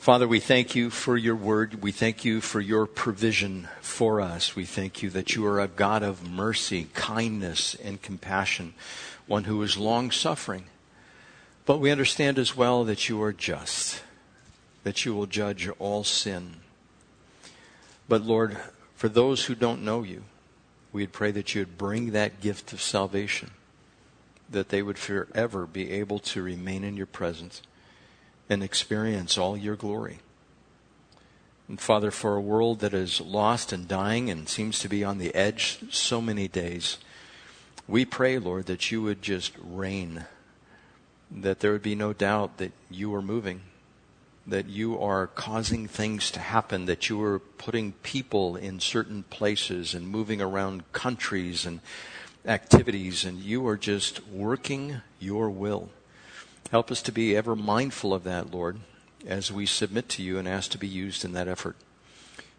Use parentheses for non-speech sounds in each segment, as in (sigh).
Father, we thank you for your word. We thank you for your provision for us. We thank you that you are a God of mercy, kindness, and compassion, one who is long suffering. But we understand as well that you are just, that you will judge all sin. But Lord, for those who don't know you, we'd pray that you would bring that gift of salvation, that they would forever be able to remain in your presence and experience all your glory. And Father, for a world that is lost and dying and seems to be on the edge so many days, we pray, Lord, that you would just reign, that there would be no doubt that you are moving, that you are causing things to happen, that you are putting people in certain places and moving around countries and activities, and you are just working your will. Help us to be ever mindful of that, Lord, as we submit to you and ask to be used in that effort.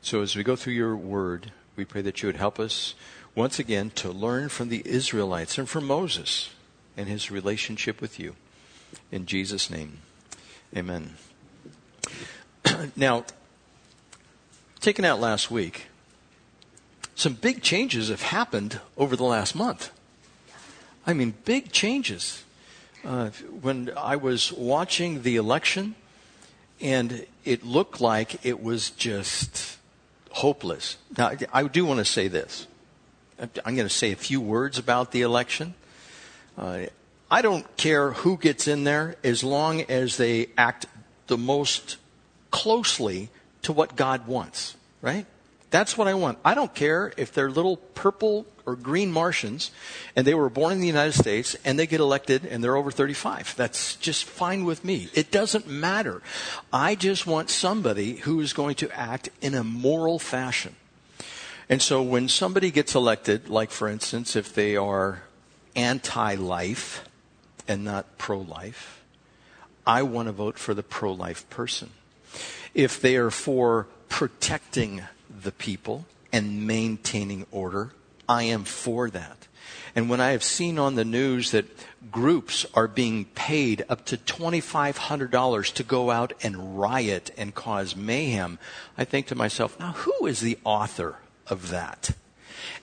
So as we go through your word, we pray that you would help us once again to learn from the Israelites and from Moses and his relationship with you. In Jesus' name, amen. (clears throat) now, taken out last week, some big changes have happened over the last month. I mean, big changes. Uh, when I was watching the election, and it looked like it was just hopeless. Now, I do want to say this. I'm going to say a few words about the election. Uh, I don't care who gets in there as long as they act the most closely to what God wants, right? That's what I want. I don't care if they're little purple or green Martians and they were born in the United States and they get elected and they're over 35. That's just fine with me. It doesn't matter. I just want somebody who is going to act in a moral fashion. And so when somebody gets elected, like for instance, if they are anti life and not pro life, I want to vote for the pro life person. If they are for protecting the people and maintaining order. I am for that. And when I have seen on the news that groups are being paid up to $2,500 to go out and riot and cause mayhem, I think to myself, now who is the author of that?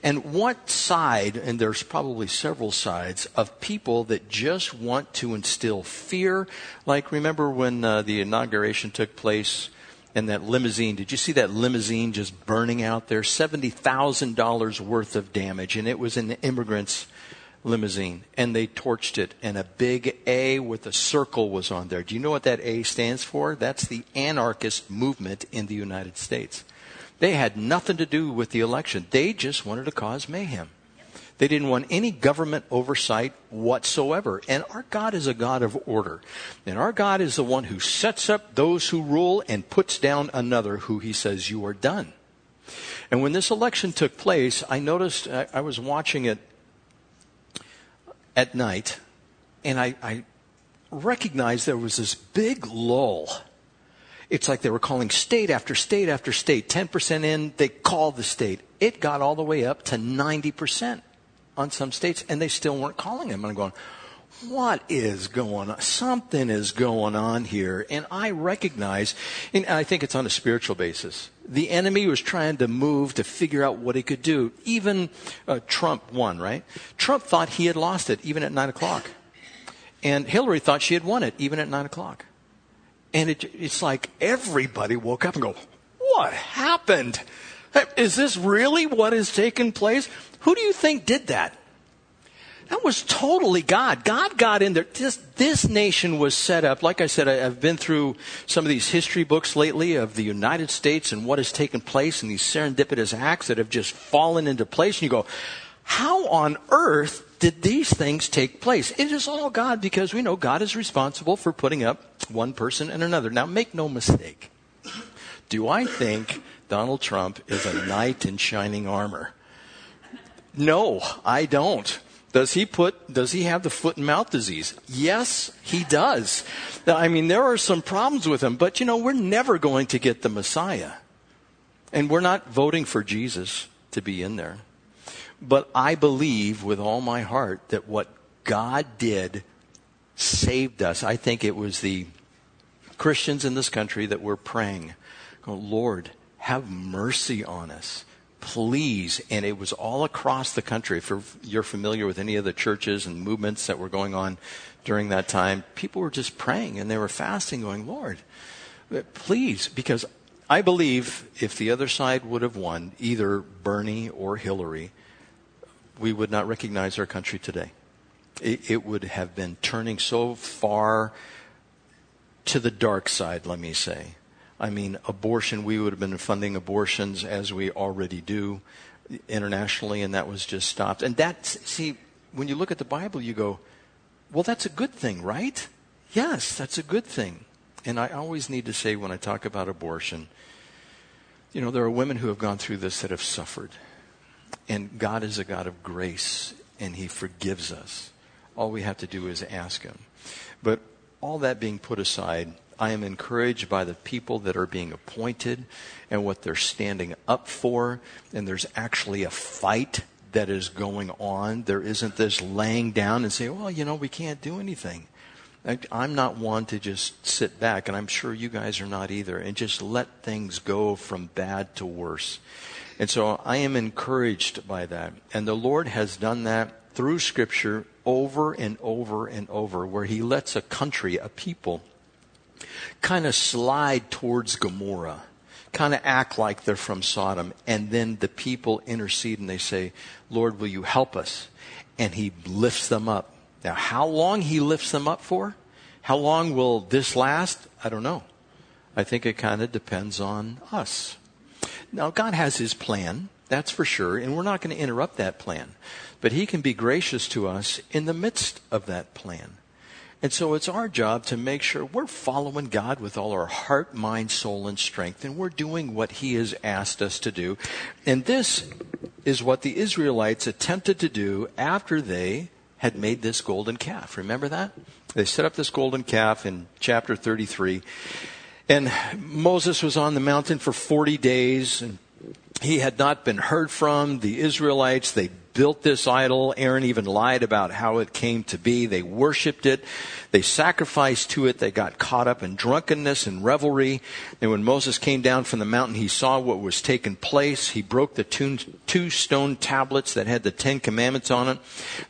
And what side, and there's probably several sides, of people that just want to instill fear? Like, remember when uh, the inauguration took place and that limousine. Did you see that limousine just burning out there? $70,000 worth of damage, and it was an immigrant's limousine, and they torched it, and a big A with a circle was on there. Do you know what that A stands for? That's the anarchist movement in the United States. They had nothing to do with the election. They just wanted to cause mayhem. They didn't want any government oversight whatsoever. And our God is a God of order. And our God is the one who sets up those who rule and puts down another who he says, You are done. And when this election took place, I noticed, uh, I, was watching it at night, and I, I recognized there was this big lull. It's like they were calling state after state after state. 10% in, they called the state. It got all the way up to 90% on some states, and they still weren't calling him. And I'm going, what is going on? Something is going on here. And I recognize, and I think it's on a spiritual basis. The enemy was trying to move to figure out what he could do. Even uh, Trump won, right? Trump thought he had lost it even at nine o'clock. And Hillary thought she had won it even at nine o'clock. And it, it's like everybody woke up and go, what happened? Is this really what has taken place? Who do you think did that? That was totally God. God got in there. This, this nation was set up. Like I said, I, have been through some of these history books lately of the United States and what has taken place and these serendipitous acts that have just fallen into place. And you go, how on earth did these things take place? It is all God because we know God is responsible for putting up one person and another. Now, make no mistake. Do I think Donald Trump is a knight in shining armor? No, I don't. Does he put, does he have the foot and mouth disease? Yes, he does. I mean, there are some problems with him, but you know, we're never going to get the Messiah. And we're not voting for Jesus to be in there. But I believe with all my heart that what God did saved us. I think it was the Christians in this country that were praying, going, Lord, have mercy on us. Please. And it was all across the country. If you're familiar with any of the churches and movements that were going on during that time, people were just praying and they were fasting, going, Lord, please, because I believe if the other side would have won, either Bernie or Hillary, we would not recognize our country today. It, it, would have been turning so far to the dark side, let me say. I mean, abortion, we would have been funding abortions as we already do internationally, and that was just stopped. And that, see, when you look at the Bible, you go, well, that's a good thing, right? Yes, that's a good thing. And I always need to say when I talk about abortion, you know, there are women who have gone through this that have suffered. And God is a God of grace, and He forgives us. All we have to do is ask Him. But all that being put aside, I am encouraged by the people that are being appointed and what they're standing up for. And there's actually a fight that is going on. There isn't this laying down and say, well, you know, we can't do anything. I'm not one to just sit back, and I'm sure you guys are not either, and just let things go from bad to worse. And so I am encouraged by that. And the Lord has done that through Scripture over and over and over, where He lets a country, a people, kind of slide towards Gomorrah, kind of act like they're from Sodom. And then the people intercede and they say, Lord, will you help us? And He lifts them up. Now, how long He lifts them up for? How long will this last? I don't know. I think it kind of depends on us. Now, God has His plan, that's for sure, and we're not going to interrupt that plan. But He can be gracious to us in the midst of that plan. And so it's our job to make sure we're following God with all our heart, mind, soul, and strength, and we're doing what He has asked us to do. And this is what the Israelites attempted to do after they had made this golden calf. Remember that? They set up this golden calf in chapter 33. And Moses was on the mountain for 40 days and he had not been heard from. The Israelites, they built this idol. Aaron even lied about how it came to be. They worshiped it. They sacrificed to it. They got caught up in drunkenness and revelry. And when Moses came down from the mountain, he saw what was taking place. He broke the two, two stone tablets that had the Ten Commandments on it.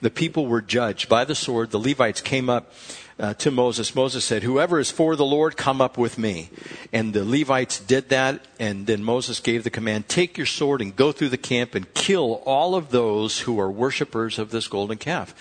The people were judged by the sword. The Levites came up uh, to Moses, Moses said, Whoever is for the Lord, come up with me. And the Levites did that, and then Moses gave the command take your sword and go through the camp and kill all of those who are worshippers of this golden calf.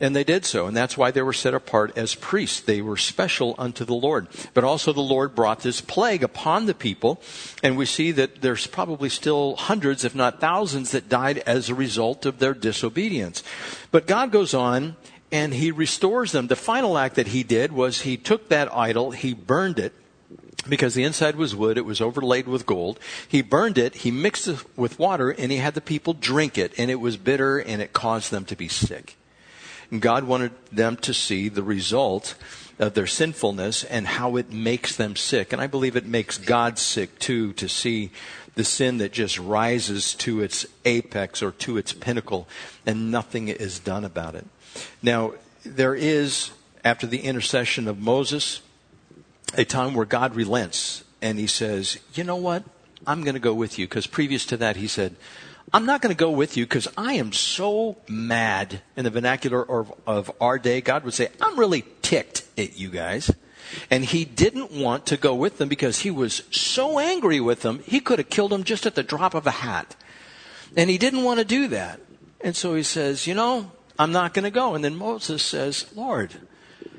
And they did so, and that's why they were set apart as priests. They were special unto the Lord. But also the Lord brought this plague upon the people, and we see that there's probably still hundreds, if not thousands, that died as a result of their disobedience. But God goes on and he restores them. The final act that he did was he took that idol, he burned it, because the inside was wood, it was overlaid with gold. He burned it, he mixed it with water, and he had the people drink it, and it was bitter, and it caused them to be sick. And God wanted them to see the result of their sinfulness and how it makes them sick. And I believe it makes God sick too to see the sin that just rises to its apex or to its pinnacle and nothing is done about it. Now, there is, after the intercession of Moses, a time where God relents and he says, You know what? I'm going to go with you. Because previous to that, he said, I'm not going to go with you because I am so mad. In the vernacular of, of our day, God would say, I'm really ticked at you guys. And he didn't want to go with them because he was so angry with them, he could have killed them just at the drop of a hat. And he didn't want to do that. And so he says, You know, I'm not going to go. And then Moses says, Lord,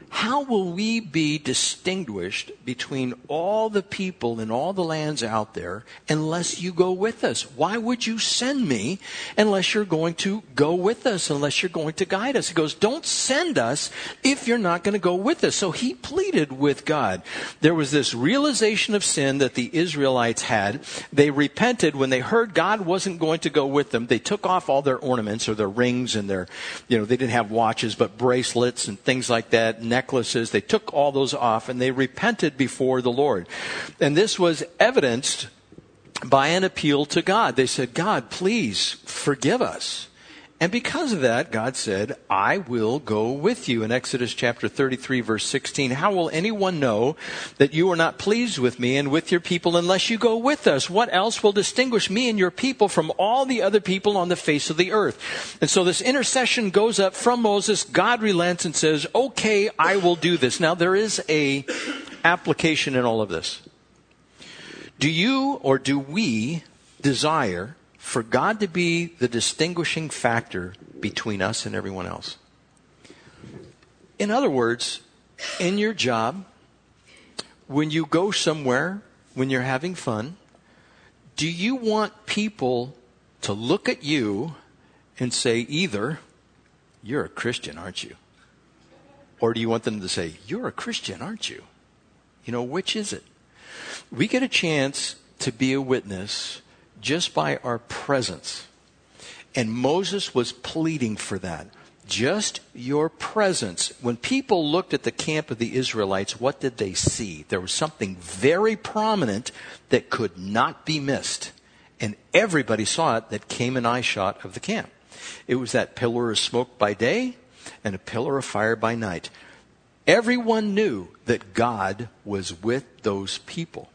how will we be distinguished between all the people in all the lands out there unless you go with us? Why would you send me unless you're going to go with us, unless you're going to guide us? He goes, Don't send us if you're not going to go with us. So he pleaded with God. There was this realization of sin that the Israelites had. They repented when they heard God wasn't going to go with them. They took off all their ornaments or their rings and their, you know, they didn't have watches, but bracelets and things like that necklaces. They took all those off and they repented before the Lord. And this was evidenced by an appeal to God. They said, God, please forgive us. And because of that, God said, I will go with you. In Exodus chapter 33 verse 16, how will anyone know that you are not pleased with me and with your people unless you go with us? What else will distinguish me and your people from all the other people on the face of the earth? And so this intercession goes up from Moses. God relents and says, okay, I will do this. Now there is a application in all of this. Do you or do we desire for God to be the distinguishing factor between us and everyone else. In other words, in your job, when you go somewhere, when you're having fun, do you want people to look at you and say either, you're a Christian, aren't you? Or do you want them to say, you're a Christian, aren't you? You know, which is it? We get a chance to be a witness just by our presence. And Moses was pleading for that. Just your presence. When people looked at the camp of the Israelites, what did they see? There was something very prominent that could not be missed. And everybody saw it that came an eye shot of the camp. It was that pillar of smoke by day and a pillar of fire by night. Everyone knew that God was with those people.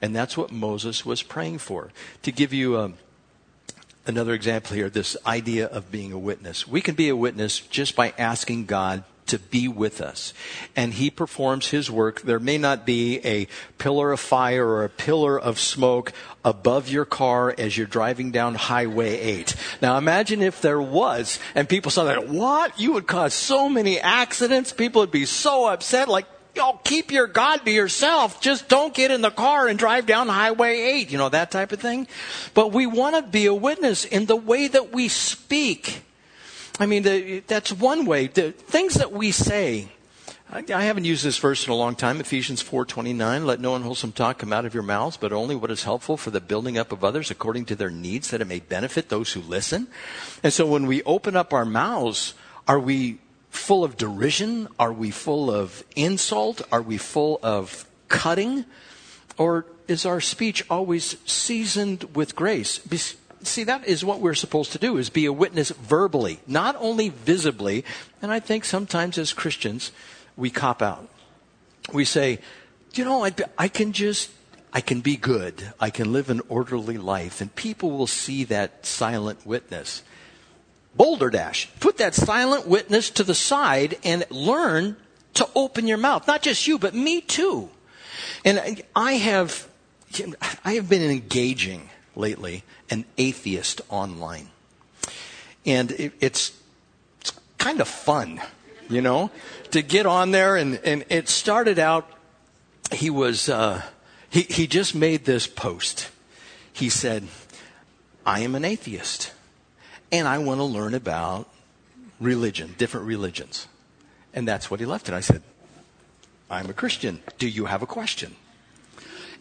And that's what Moses was praying for. To give you um, another example here, this idea of being a witness. We can be a witness just by asking God to be with us. And he performs his work. There may not be a pillar of fire or a pillar of smoke above your car as you're driving down Highway 8. Now imagine if there was and people saw that, what? You would cause so many accidents. People would be so upset. Like, oh, keep your God to yourself. Just don't get in the car and drive down Highway 8, you know, that type of thing. But we want to be a witness in the way that we speak. I mean, the, that's one way. The things that we say, I, I haven't used this verse in a long time. Ephesians 4:29. Let no unwholesome talk come out of your mouths, but only what is helpful for the building up of others according to their needs, that it may benefit those who listen. And so, when we open up our mouths, are we full of derision? Are we full of insult? Are we full of cutting? Or is our speech always seasoned with grace? See, that is what we're supposed to do, is be a witness verbally, not only visibly. And I think sometimes as Christians, we cop out. We say, you know, I, I can just, I can be good. I can live an orderly life. And people will see that silent witness. Boulder Dash. Put that silent witness to the side and learn to open your mouth. Not just you, but me too. And I have, I have been engaging lately an atheist online. And it, it's, it's kind of fun, you know, to get on there. And, and it started out, he was, uh, he, he just made this post. He said, I am an atheist and I want to learn about religion, different religions. And that's what he left it. I said, I'm a Christian. Do you have a question?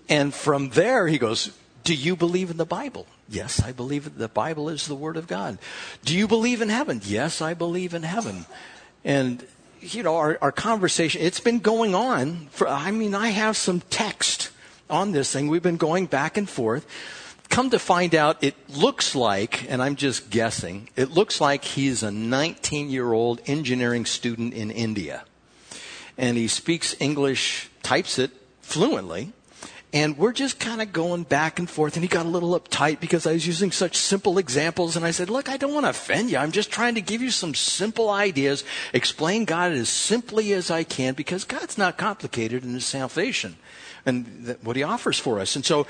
And from there, he goes, Do you believe in the Bible? Yes, I believe the Bible is the Word of God. Do you believe in heaven? Yes, I believe in heaven. And, you know, our, our conversation, it's been going on for, I mean, I have some text on this thing. We've been going back and forth come to find out, it looks like, and I'm just guessing, it looks like he's a 19 year old engineering student in India. And he speaks English, types it fluently. And we're just kind of going back and forth. And he got a little uptight because I was using such simple examples. And I said, Look, I don't want to offend you. I'm just trying to give you some simple ideas, explain God as simply as I can because God's not complicated in his salvation and what he offers for us. And so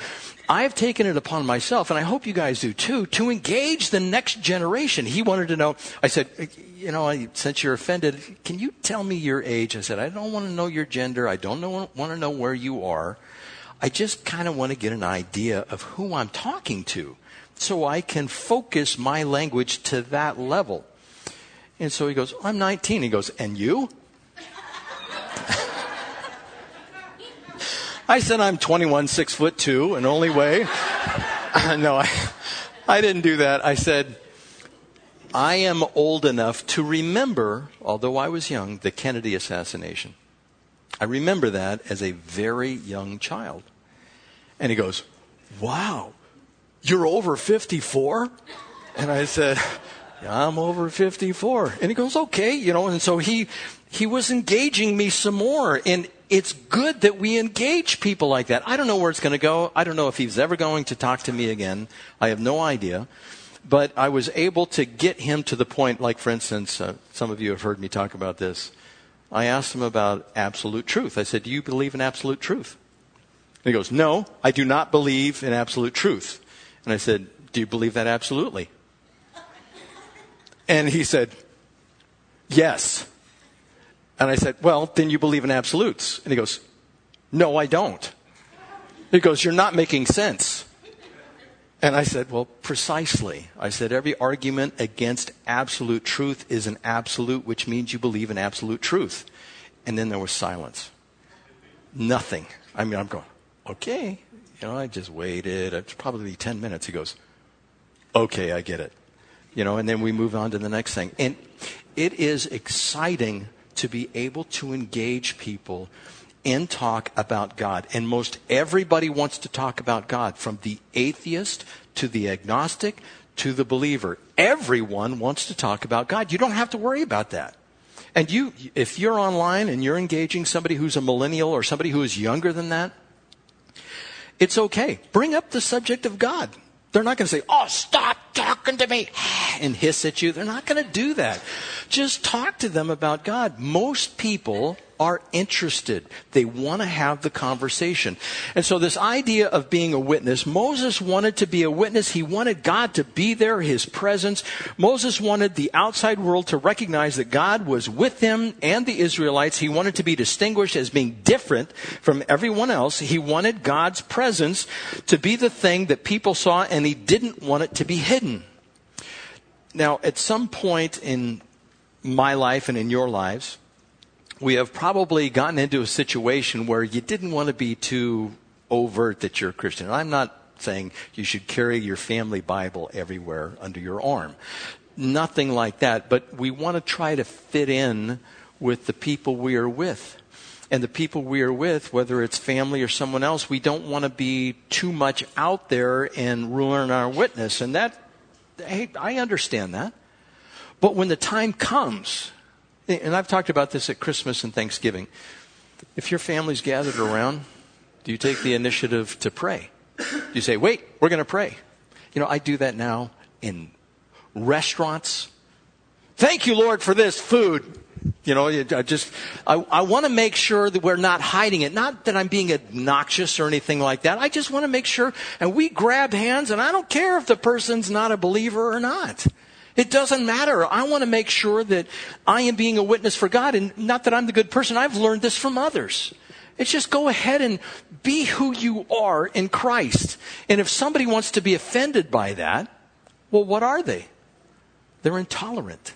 I've taken it upon myself, and I hope you guys do too, to engage the next generation. He wanted to know, I said, uh, you know, since you're offended, can you tell me your age? I said, I don't want to know your gender. I don't know, want to know where you are. I just kind of want to get an idea of who I'm talking to so I can focus my language to that level. And so he goes, I'm 19. He goes, and you? (laughs) I said I'm 21, six foot two, and only weigh. (laughs) no, I, I didn't do that. I said, I am old enough to remember, although I was young, the Kennedy assassination. I remember that as a very young child. And he goes, Wow, you're over 54? And I said, I'm over 54. And he goes, okay, you know, and so he, he was engaging me some more. And it's good that we engage people like that. I don't know where it's going to go. I don't know if he's ever going to talk to me again. I have no idea. But I was able to get him to the point, like, for instance, uh, some of you have heard me talk about this. I asked him about absolute truth. I said, Do you believe in absolute truth? And he goes, No, I do not believe in absolute truth. And I said, Do you believe that absolutely? And he said, Yes. And I said, Well, then you believe in absolutes. And he goes, No, I don't. He goes, You're not making sense. And I said, Well, precisely. I said, Every argument against absolute truth is an absolute, which means you believe in absolute truth. And then there was silence. Nothing. I mean, I'm going, Okay. You know, I just waited. It's probably 10 minutes. He goes, Okay, I get it. You know, and then we move on to the next thing. And it is exciting to be able to engage people and talk about God. And most everybody wants to talk about God, from the atheist to the agnostic to the believer. Everyone wants to talk about God. You don't have to worry about that. And you, if you're online and you're engaging somebody who's a millennial or somebody who is younger than that, it's okay. Bring up the subject of God. They're not going to say, oh, stop talking to me and hiss at you. They're not going to do that. Just talk to them about God. Most people are interested. They want to have the conversation. And so this idea of being a witness, Moses wanted to be a witness. He wanted God to be there, his presence. Moses wanted the outside world to recognize that God was with him and the Israelites. He wanted to be distinguished as being different from everyone else. He wanted God's presence to be the thing that people saw and he didn't want it to be hidden. Hmm. Now, at some point in my life and in your lives, we have probably gotten into a situation where you didn't want to be too overt that you're a Christian. I'm not saying you should carry your family Bible everywhere under your arm. Nothing like that. But we want to try to fit in with the people we are with. And the people we are with, whether it's family or someone else, we don't want to be too much out there and ruin our witness. And that, hey, I understand that. But when the time comes, and I've talked about this at Christmas and Thanksgiving. If your family's gathered around, do you take the initiative to pray? Do you say, wait, we're going to pray? You know, I do that now in restaurants. Thank you, Lord, for this food. You know, I just, I, I want to make sure that we're not hiding it. Not that I'm being obnoxious or anything like that. I just want to make sure, and we grab hands, and I don't care if the person's not a believer or not. It doesn't matter. I want to make sure that I am being a witness for God. And not that I'm the good person. I've learned this from others. It's just go ahead and be who you are in Christ. And if somebody wants to be offended by that, well, what are they? They're intolerant.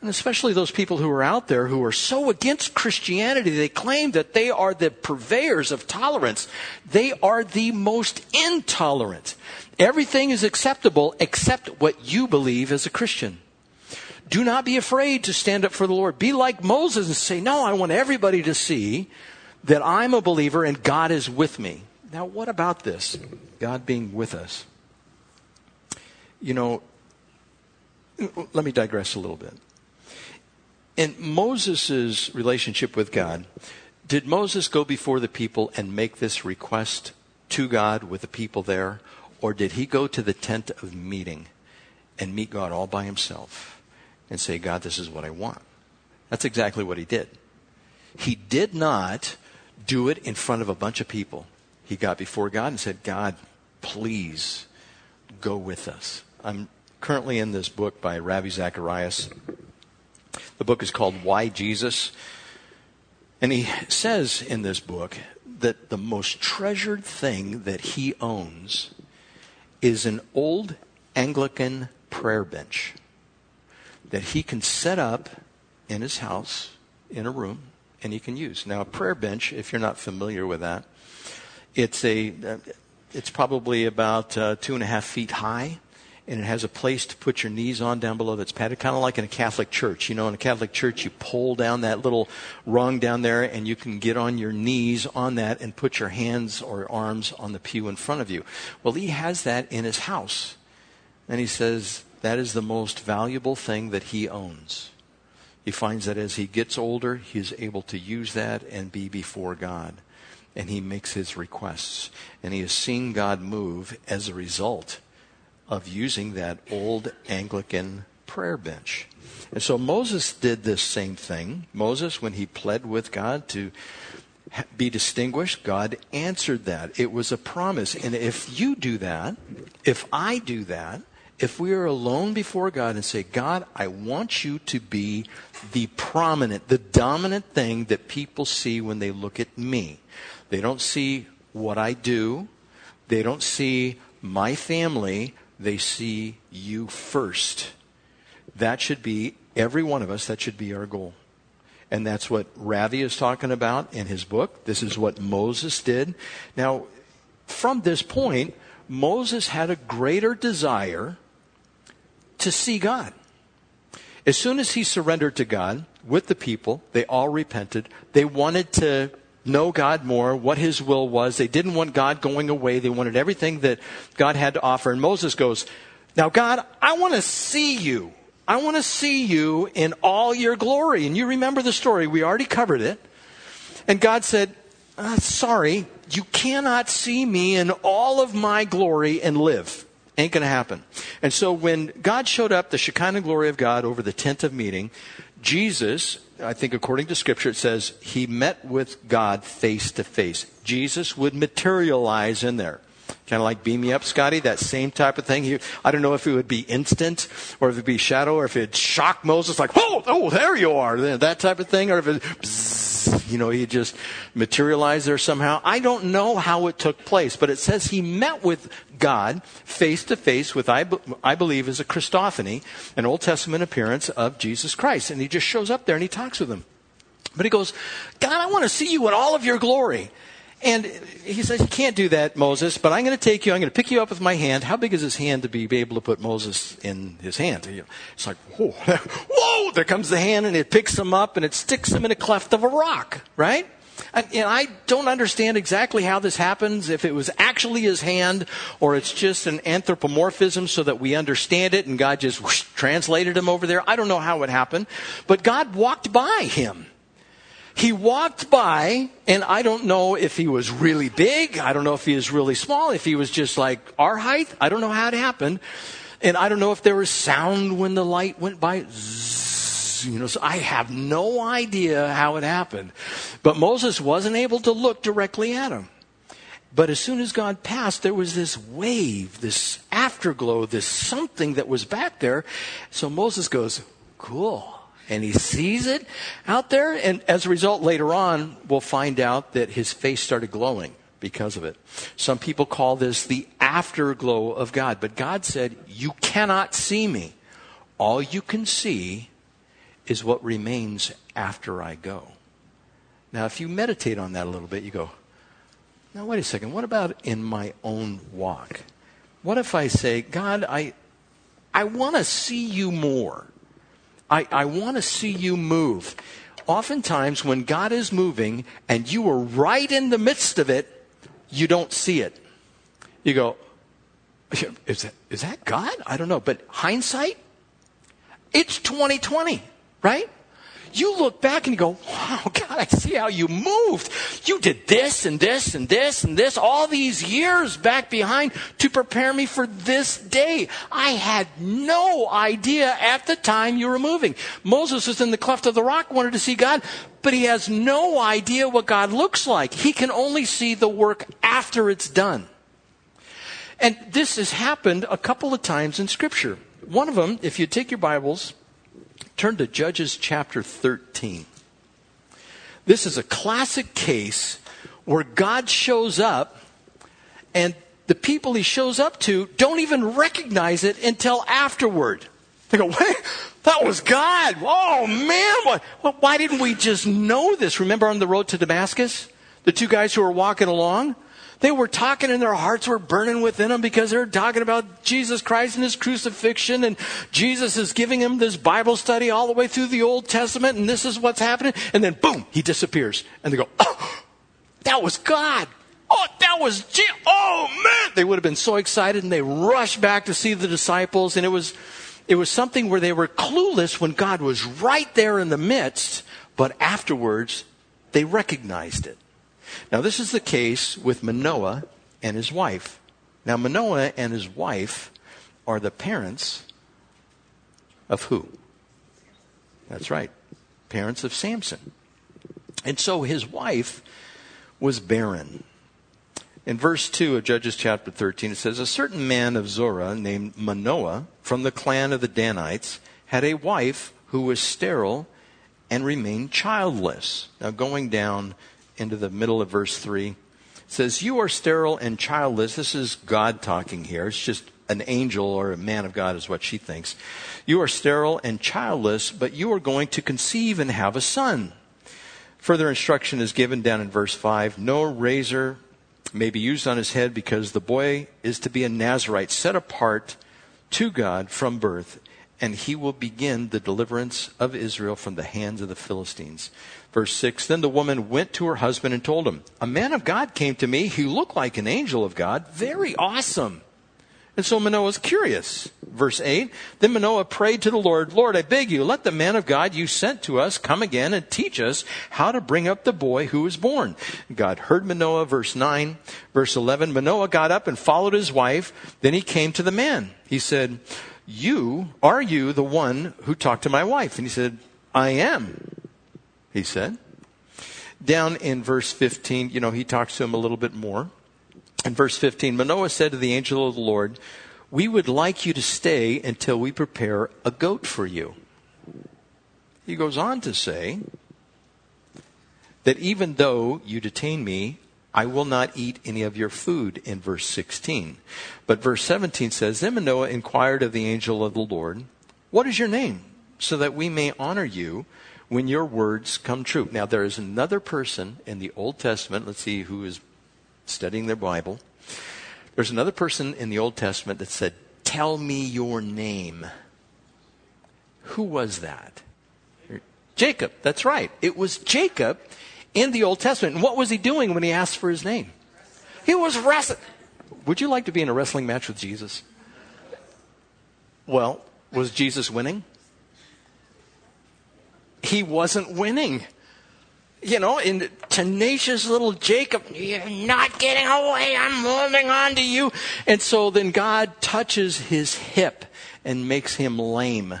And especially those people who are out there who are so against Christianity, they claim that they are the purveyors of tolerance. They are the most intolerant. Everything is acceptable except what you believe as a Christian. Do not be afraid to stand up for the Lord. Be like Moses and say, No, I want everybody to see that I'm a believer and God is with me. Now, what about this? God being with us. You know, let me digress a little bit. In Moses' relationship with God, did Moses go before the people and make this request to God with the people there? Or did he go to the tent of meeting and meet God all by himself and say, God, this is what I want? That's exactly what he did. He did not do it in front of a bunch of people. He got before God and said, God, please go with us. I'm currently in this book by Ravi Zacharias. The book is called Why Jesus? And he says in this book that the most treasured thing that he owns is an old Anglican prayer bench that he can set up in his house in a room and he can use. Now, a prayer bench, if you're not familiar with that, it's a uh, it's probably about uh, two and a half feet high and it has a place to put your knees on down below that's padded, kind of like in a Catholic church. You know, in a Catholic church, you pull down that little rung down there, and you can get on your knees on that and put your hands or arms on the pew in front of you. Well, he has that in his house. And he says, That is the most valuable thing that he owns. He finds that as he gets older, he is able to use that and be before God. And he makes his requests. And he has seen God move as a result of using that old Anglican prayer bench. And so Moses did this same thing. Moses, when he pled with God to be distinguished, God answered that. It was a promise. And if you do that, if I do that, if we are alone before God and say, God, I want you to be the prominent, the dominant thing that people see when they look at me. They don't see what I do. They don't see my family. They see you first. That should be every one of us. That should be our goal. And that's what Ravi is talking about in his book. This is what Moses did. Now, from this point, Moses had a greater desire to see God. As soon as he surrendered to God with the people, they all repented. They wanted to know God more, what his will was. They didn't want God going away. They wanted everything that God had to offer. And Moses goes, Now, God, I want to see you. I want to see you in all your glory. And you remember the story. We already covered it. And God said, uh, Sorry, you cannot see me in all of my glory and live. Ain't going to happen. And so when God showed up, the Shekinah glory of God over the tent of meeting, Jesus, I think according to scripture, it says he met with God face to face. Jesus would materialize in there. Kind of like beam me up, Scotty, that same type of thing. He, I don't know if it would be instant or if it would be shadow or if it'd shock Moses like, oh, oh, there you are, that type of thing, or if it, you know, he just materialized there somehow. I don't know how it took place, but it says he met with God face to face with, I, I believe, is a Christophany, an Old Testament appearance of Jesus Christ. And he just shows up there and he talks with him. But he goes, God, I want to see you in all of your glory. And he says, You can't do that, Moses, but I'm going to take you, I'm going to pick you up with my hand. How big is his hand to be able to put Moses in his hand? It's like, whoa, (laughs) whoa, there comes the hand and it picks him up and it sticks him in a cleft of a rock, right? And, I don't understand exactly how this happens, if it was actually his hand or it's just an anthropomorphism so that we understand it and God just whoosh, translated him over there. I don't know how it happened, but God walked by him he walked by, and I don't know if he was really big. I don't know if he was really small, if he was just like our height. I don't know how it happened. And I don't know if there was sound when the light went by. Zzz, you know, so I have no idea how it happened. But Moses wasn't able to look directly at him. But as soon as God passed, there was this wave, this afterglow, this something that was back there. So Moses goes, Cool and he sees it out there. And as a result, later on, we'll find out that his face started glowing because of it. Some people call this the afterglow of God. But God said, You cannot see me. All you can see is what remains after I go. Now, if you meditate on that a little bit, you go, Now, wait a second. What about in my own walk? What if I say, God, I, I want to see you more. I, I want to see you move. Oftentimes, when God is moving and you are right in the midst of it, you don't see it. You go, is that, is that God? I don't know. But hindsight, it's 2020, right? you look back and you go, wow, (laughs) God, I see how you moved. You did this and this and this and this all these years back behind to prepare me for this day. I had no idea at the time you were moving. Moses was in the cleft of the rock, wanted to see God, but he has no idea what God looks like. He can only see the work after it's done. And this has happened a couple of times in Scripture. One of them, if you take your Bibles, Turn to Judges chapter 13. This is a classic case where God shows up and the people he shows up to don't even recognize it until afterward. They go, wait, that was God. Oh man, why, why didn't we just know this? Remember on the road to Damascus? The two guys who were walking along? They were talking and their hearts were burning within them because they were talking about Jesus Christ and his crucifixion and Jesus is giving them this Bible study all the way through the Old Testament and this is what's happening. And then boom, he disappears. And they go, oh, that was God. Oh, that was, Je- oh man. They would have been so excited and they rushed back to see the disciples and it was, It was something where they were clueless when God was right there in the midst, but afterwards they recognized it. Now, this is the case with Manoah and his wife. Now, Manoah and his wife are the parents of who? That's right, parents of Samson. And so his wife was barren. In verse 2 of Judges chapter 13, it says, A certain man of Zorah named Manoah from the clan of the Danites had a wife who was sterile and remained childless. Now, going down into the middle of verse 3, it says, You are sterile and childless. This is God talking here. It's just an angel or a man of God, is what she thinks. You are sterile and childless, but you are going to conceive and have a son. Further instruction is given down in verse 5 No razor may be used on his head because the boy is to be a Nazarite, set apart to God from birth, and he will begin the deliverance of Israel from the hands of the Philistines. Verse 6 Then the woman went to her husband and told him, A man of God came to me. He looked like an angel of God. Very awesome. And so Manoah is curious. Verse 8 Then Manoah prayed to the Lord, Lord, I beg you, let the man of God you sent to us come again and teach us how to bring up the boy who was born. God heard Manoah. Verse 9. Verse 11 Manoah got up and followed his wife. Then he came to the man. He said, You, are you the one who talked to my wife? And he said, I am, he said. Down in verse 15, you know, he talks to him a little bit more. In verse 15, Manoah said to the angel of the Lord, We would like you to stay until we prepare a goat for you. He goes on to say that even though you detain me, I will not eat any of your food in verse 16. But verse 17 says, Then Manoah inquired of the angel of the Lord, What is your name? So that we may honor you when your words come true. Now, there is another person in the Old Testament, let's see who is studying their Bible, there's another person in the Old Testament that said, Tell me your name. Who was that? Jacob. That's right. It was Jacob in the Old Testament. And what was he doing when he asked for his name? He was wrestling. Would you like to be in a wrestling match with Jesus? Well, was Jesus winning? He wasn't winning you know, in tenacious little Jacob, you're not getting away, I'm holding on to you. And so then God touches his hip and makes him lame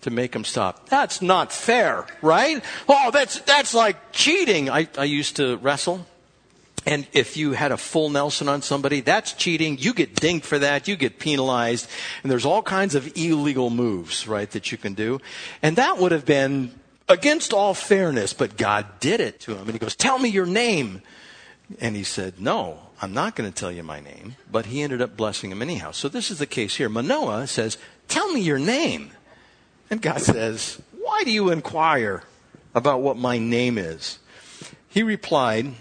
to make him stop. That's not fair, right? Oh, that's, that's like cheating. I, I used to wrestle. And if you had a full Nelson on somebody, that's cheating. You get dinged for that. You get penalized. And there's all kinds of illegal moves, right, that you can do. And that would have been against all fairness, but God did it to him. And he goes, Tell me your name. And he said, No, I'm not going to tell you my name. But he ended up blessing him anyhow. So this is the case here. Manoah says, Tell me your name. And God says, Why do you inquire about what my name is? He replied,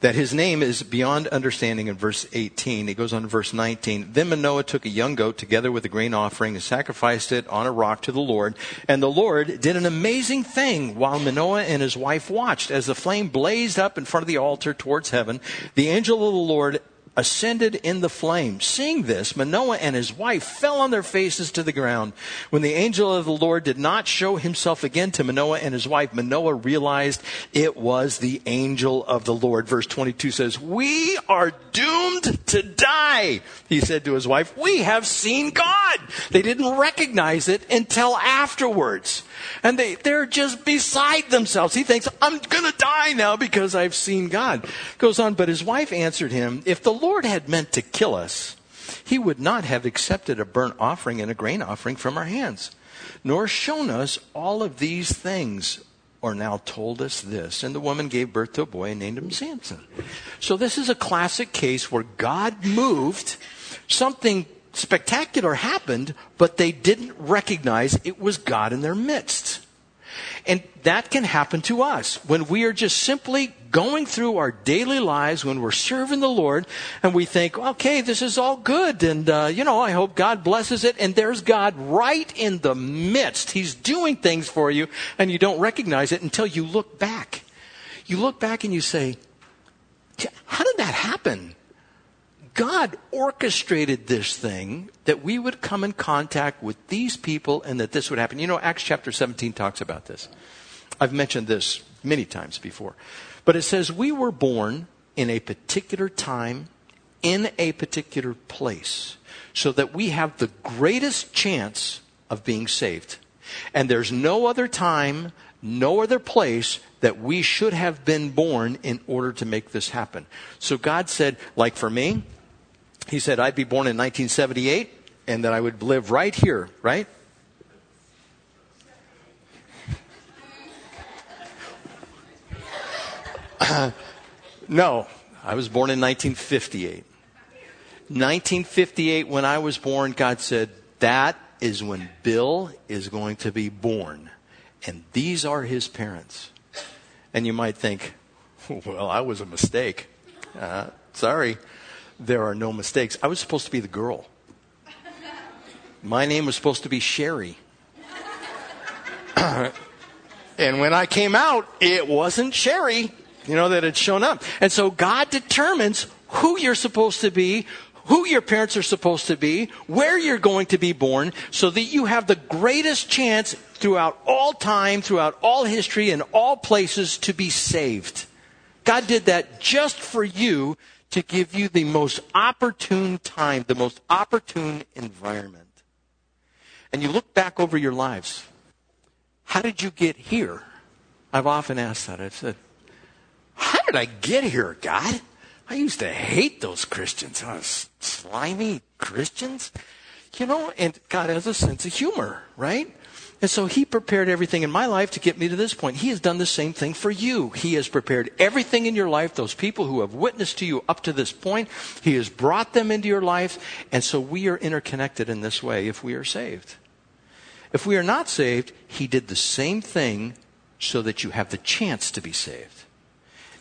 that his name is beyond understanding in verse 18. He goes on to verse 19. Then Manoah took a young goat together with a grain offering and sacrificed it on a rock to the Lord. And the Lord did an amazing thing while Manoah and his wife watched. As the flame blazed up in front of the altar towards heaven, the angel of the Lord ascended in the flame. Seeing this, Manoah and his wife fell on their faces to the ground. When the angel of the Lord did not show himself again to Manoah and his wife, Manoah realized it was the angel of the Lord. Verse 22 says, We are doomed to die. He said to his wife, We have seen God. They didn't recognize it until afterwards. And they, they're just beside themselves. He thinks, I'm gonna die now because I've seen God. Goes on, but his wife answered him, If the Lord had meant to kill us, he would not have accepted a burnt offering and a grain offering from our hands, nor shown us all of these things, or now told us this. And the woman gave birth to a boy and named him Samson. So this is a classic case where God moved something spectacular happened, but they didn't recognize it was God in their midst. And that can happen to us when we are just simply going through our daily lives, when we're serving the Lord, and we think, okay, this is all good, and, uh, you know, I hope God blesses it, and there's God right in the midst. He's doing things for you, and you don't recognize it until you look back. You look back and you say, how did that happen? God orchestrated this thing that we would come in contact with these people and that this would happen. You know, Acts chapter 17 talks about this. I've mentioned this many times before. But it says, We were born in a particular time, in a particular place, so that we have the greatest chance of being saved. And there's no other time, no other place that we should have been born in order to make this happen. So God said, like for me, He said I'd be born in 1978 and that I would live right here, right? (laughs) no, I was born in 1958. 1958, when I was born, God said, That is when Bill is going to be born. And these are his parents. And you might think, Well, I was a mistake. Uh, sorry, there are no mistakes. I was supposed to be the girl. My name was supposed to be Sherry. (clears throat) and when I came out, it wasn't Sherry you know, that had shown up. And so God determines who you're supposed to be, who your parents are supposed to be, where you're going to be born, so that you have the greatest chance throughout all time, throughout all history, and all places to be saved. God did that just for you to give you the most opportune time, the most opportune environment. And you look back over your lives. How did you get here? I've often asked that. I've said, how did I get here, God? I used to hate those Christians. Oh, slimy Christians. You know, and God has a sense of humor, right? And so he prepared everything in my life to get me to this point. He has done the same thing for you. He has prepared everything in your life, those people who have witnessed to you up to this point. He has brought them into your life. And so we are interconnected in this way if we are saved. If we are not saved, he did the same thing so that you have the chance to be saved.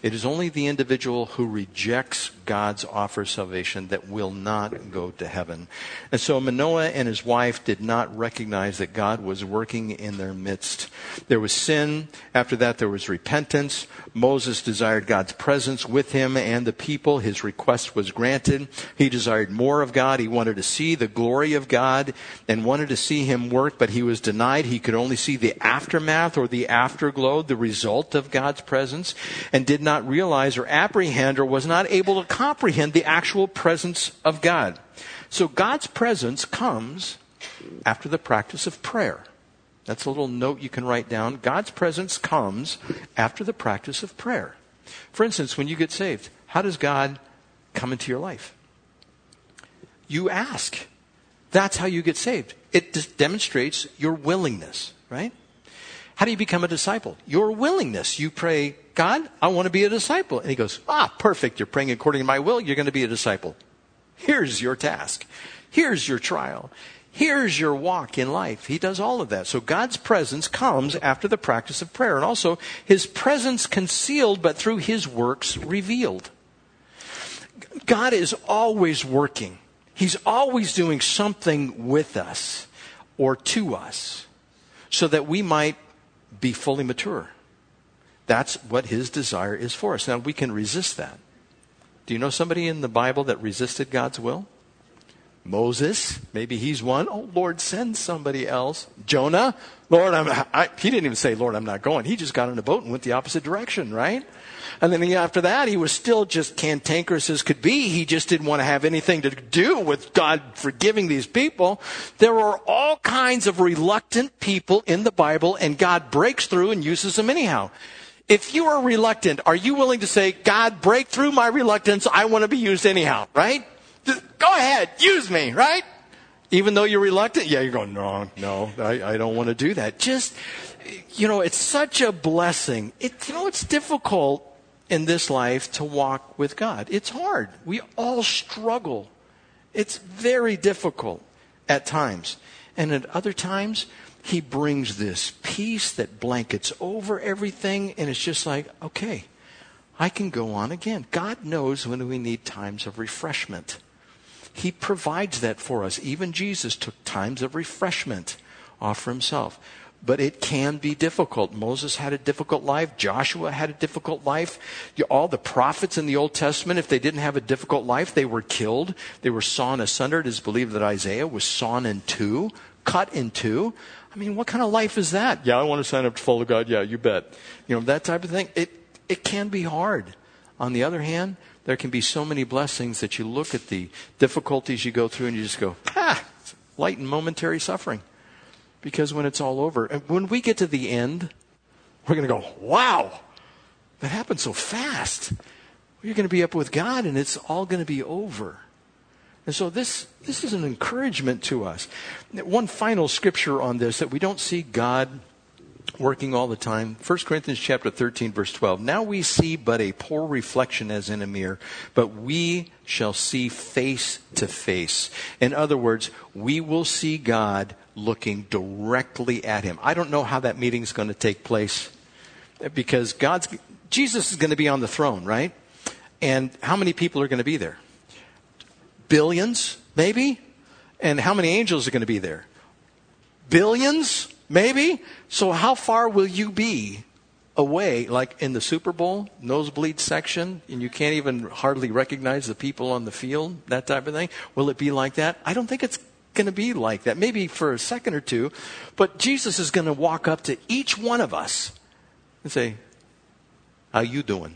It is only the individual who rejects God's offer of salvation that will not go to heaven. And so Manoah and his wife did not recognize that God was working in their midst. There was sin. After that, there was repentance. Moses desired God's presence with him and the people. His request was granted. He desired more of God. He wanted to see the glory of God and wanted to see him work, but he was denied. He could only see the aftermath or the afterglow, the result of God's presence, and did not realize or apprehend or was not able to comprehend the actual presence of God. So God's presence comes after the practice of prayer. That's a little note you can write down. God's presence comes after the practice of prayer. For instance, when you get saved, how does God come into your life? You ask. That's how you get saved. It demonstrates your willingness, right? How do you become a disciple? Your willingness. You pray, God, I want to be a disciple. And he goes, Ah, perfect. You're praying according to my will. You're going to be a disciple. Here's your task. Here's your trial. Here's your walk in life. He does all of that. So God's presence comes after the practice of prayer. And also, his presence concealed, but through his works revealed. God is always working. He's always doing something with us or to us so that we might be fully mature. That's what his desire is for us. Now, we can resist that. Do you know somebody in the Bible that resisted God's will? Moses, maybe he's one. Oh, Lord, send somebody else. Jonah, Lord, I'm, I, he didn't even say, Lord, I'm not going. He just got in a boat and went the opposite direction, right? And then after that, he was still just cantankerous as could be. He just didn't want to have anything to do with God forgiving these people. There are all kinds of reluctant people in the Bible, and God breaks through and uses them anyhow. If you are reluctant, are you willing to say, God, break through my reluctance? I want to be used anyhow, right? Just go ahead, use me, right? Even though you're reluctant, yeah, you're going, no, no, I, I don't want to do that. Just, you know, it's such a blessing. It, you know, it's difficult in this life to walk with God. It's hard. We all struggle. It's very difficult at times. And at other times, He brings this peace that blankets over everything, and it's just like, okay, I can go on again. God knows when we need times of refreshment. He provides that for us. Even Jesus took times of refreshment off for himself. but it can be difficult. Moses had a difficult life. Joshua had a difficult life. All the prophets in the Old Testament, if they didn't have a difficult life, they were killed. They were sawn asunder. It is believed that Isaiah was sawn in two, cut in two. I mean, what kind of life is that? Yeah, I want to sign up to follow God. Yeah, you bet. You know, that type of thing. It, it can be hard. On the other hand, there can be so many blessings that you look at the difficulties you go through and you just go, ah, light and momentary suffering. Because when it's all over, and when we get to the end, we're going to go, wow, that happened so fast. You're going to be up with God and it's all going to be over. And so this, this is an encouragement to us. One final scripture on this that we don't see God working all the time. 1 Corinthians chapter 13 verse 12. Now we see but a poor reflection as in a mirror, but we shall see face to face. In other words, we will see God looking directly at him. I don't know how that meeting is going to take place because God's Jesus is going to be on the throne, right? And how many people are going to be there? Billions, maybe? And how many angels are going to be there? Billions? Maybe. So how far will you be away, like in the Super Bowl, nosebleed section, and you can't even hardly recognize the people on the field, that type of thing? Will it be like that? I don't think it's going to be like that. Maybe for a second or two, but Jesus is going to walk up to each one of us and say, "How you doing?"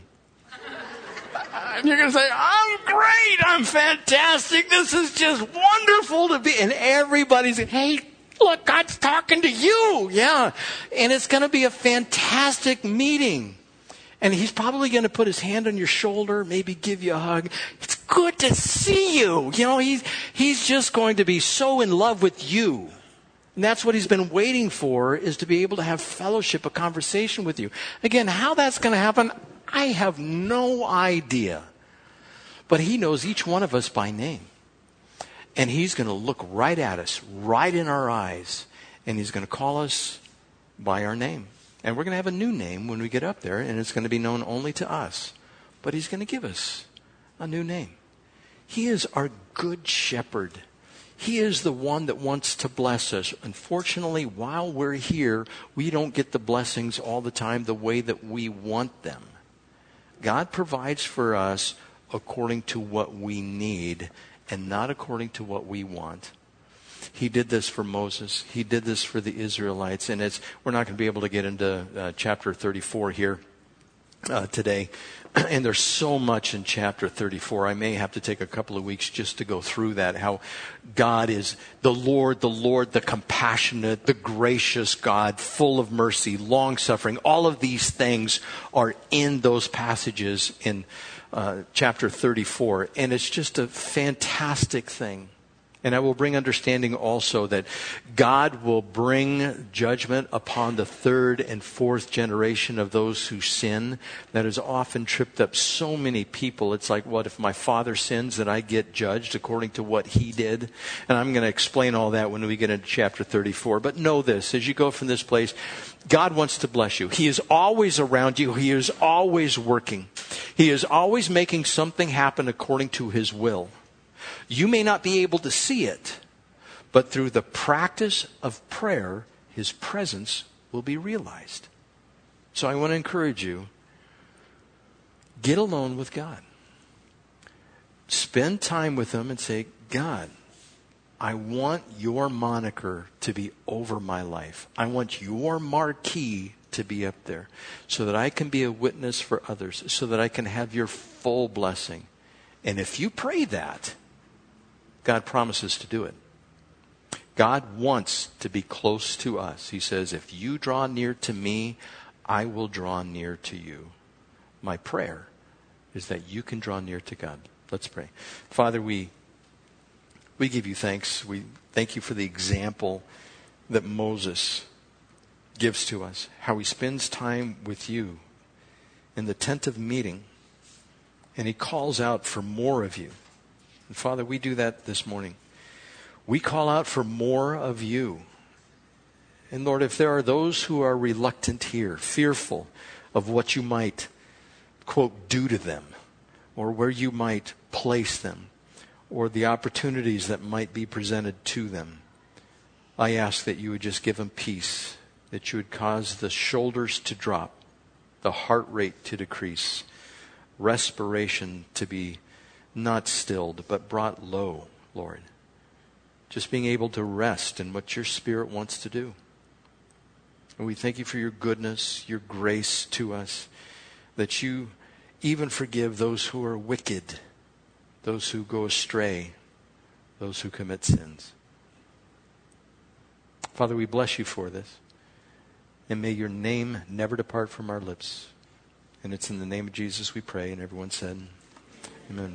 And you're going to say, I'm great. I'm fantastic. This is just wonderful to be. And everybody's, hey, Look, God's talking to you. Yeah. And it's going to be a fantastic meeting. And he's probably going to put his hand on your shoulder, maybe give you a hug. It's good to see you. You know, he's, he's just going to be so in love with you. And that's what he's been waiting for is to be able to have fellowship, a conversation with you. Again, how that's going to happen, I have no idea. But he knows each one of us by name. And he's going to look right at us, right in our eyes, and he's going to call us by our name. And we're going to have a new name when we get up there, and it's going to be known only to us. But he's going to give us a new name. He is our good shepherd. He is the one that wants to bless us. Unfortunately, while we're here, we don't get the blessings all the time the way that we want them. God provides for us according to what we need and not according to what we want. He did this for Moses. He did this for the Israelites. And it's, we're not going to be able to get into uh, chapter 34 here uh, today. (clears throat) And there's so much in chapter 34. I may have to take a couple of weeks just to go through that. How God is the Lord, the Lord, the compassionate, the gracious God, full of mercy, long suffering. All of these things are in those passages in uh, chapter 34. And it's just a fantastic thing. And I will bring understanding also that God will bring judgment upon the third and fourth generation of those who sin. That has often tripped up so many people. It's like, what if my father sins, that I get judged according to what he did? And I'm going to explain all that when we get into chapter 34. But know this, as you go from this place, God wants to bless you. He is always around you. He is always working. He is always making something happen according to his will. You may not be able to see it, but through the practice of prayer, his presence will be realized. So I want to encourage you get alone with God. Spend time with him and say, God, I want your moniker to be over my life. I want your marquee to be up there so that I can be a witness for others, so that I can have your full blessing. And if you pray that, God promises to do it. God wants to be close to us. He says, If you draw near to me, I will draw near to you. My prayer is that you can draw near to God. Let's pray. Father, we, we give you thanks. We thank you for the example that Moses gives to us, how he spends time with you in the tent of meeting, and he calls out for more of you. And Father, we do that this morning. We call out for more of you. And Lord, if there are those who are reluctant here, fearful of what you might, quote, do to them, or where you might place them, or the opportunities that might be presented to them, I ask that you would just give them peace that you would cause the shoulders to drop, the heart rate to decrease, respiration to be not stilled, but brought low, Lord. Just being able to rest in what your Spirit wants to do. And we thank you for your goodness, your grace to us, that you even forgive those who are wicked, those who go astray, those who commit sins. Father, we bless you for this. And may your name never depart from our lips. And it's in the name of Jesus we pray. And everyone said, Amen.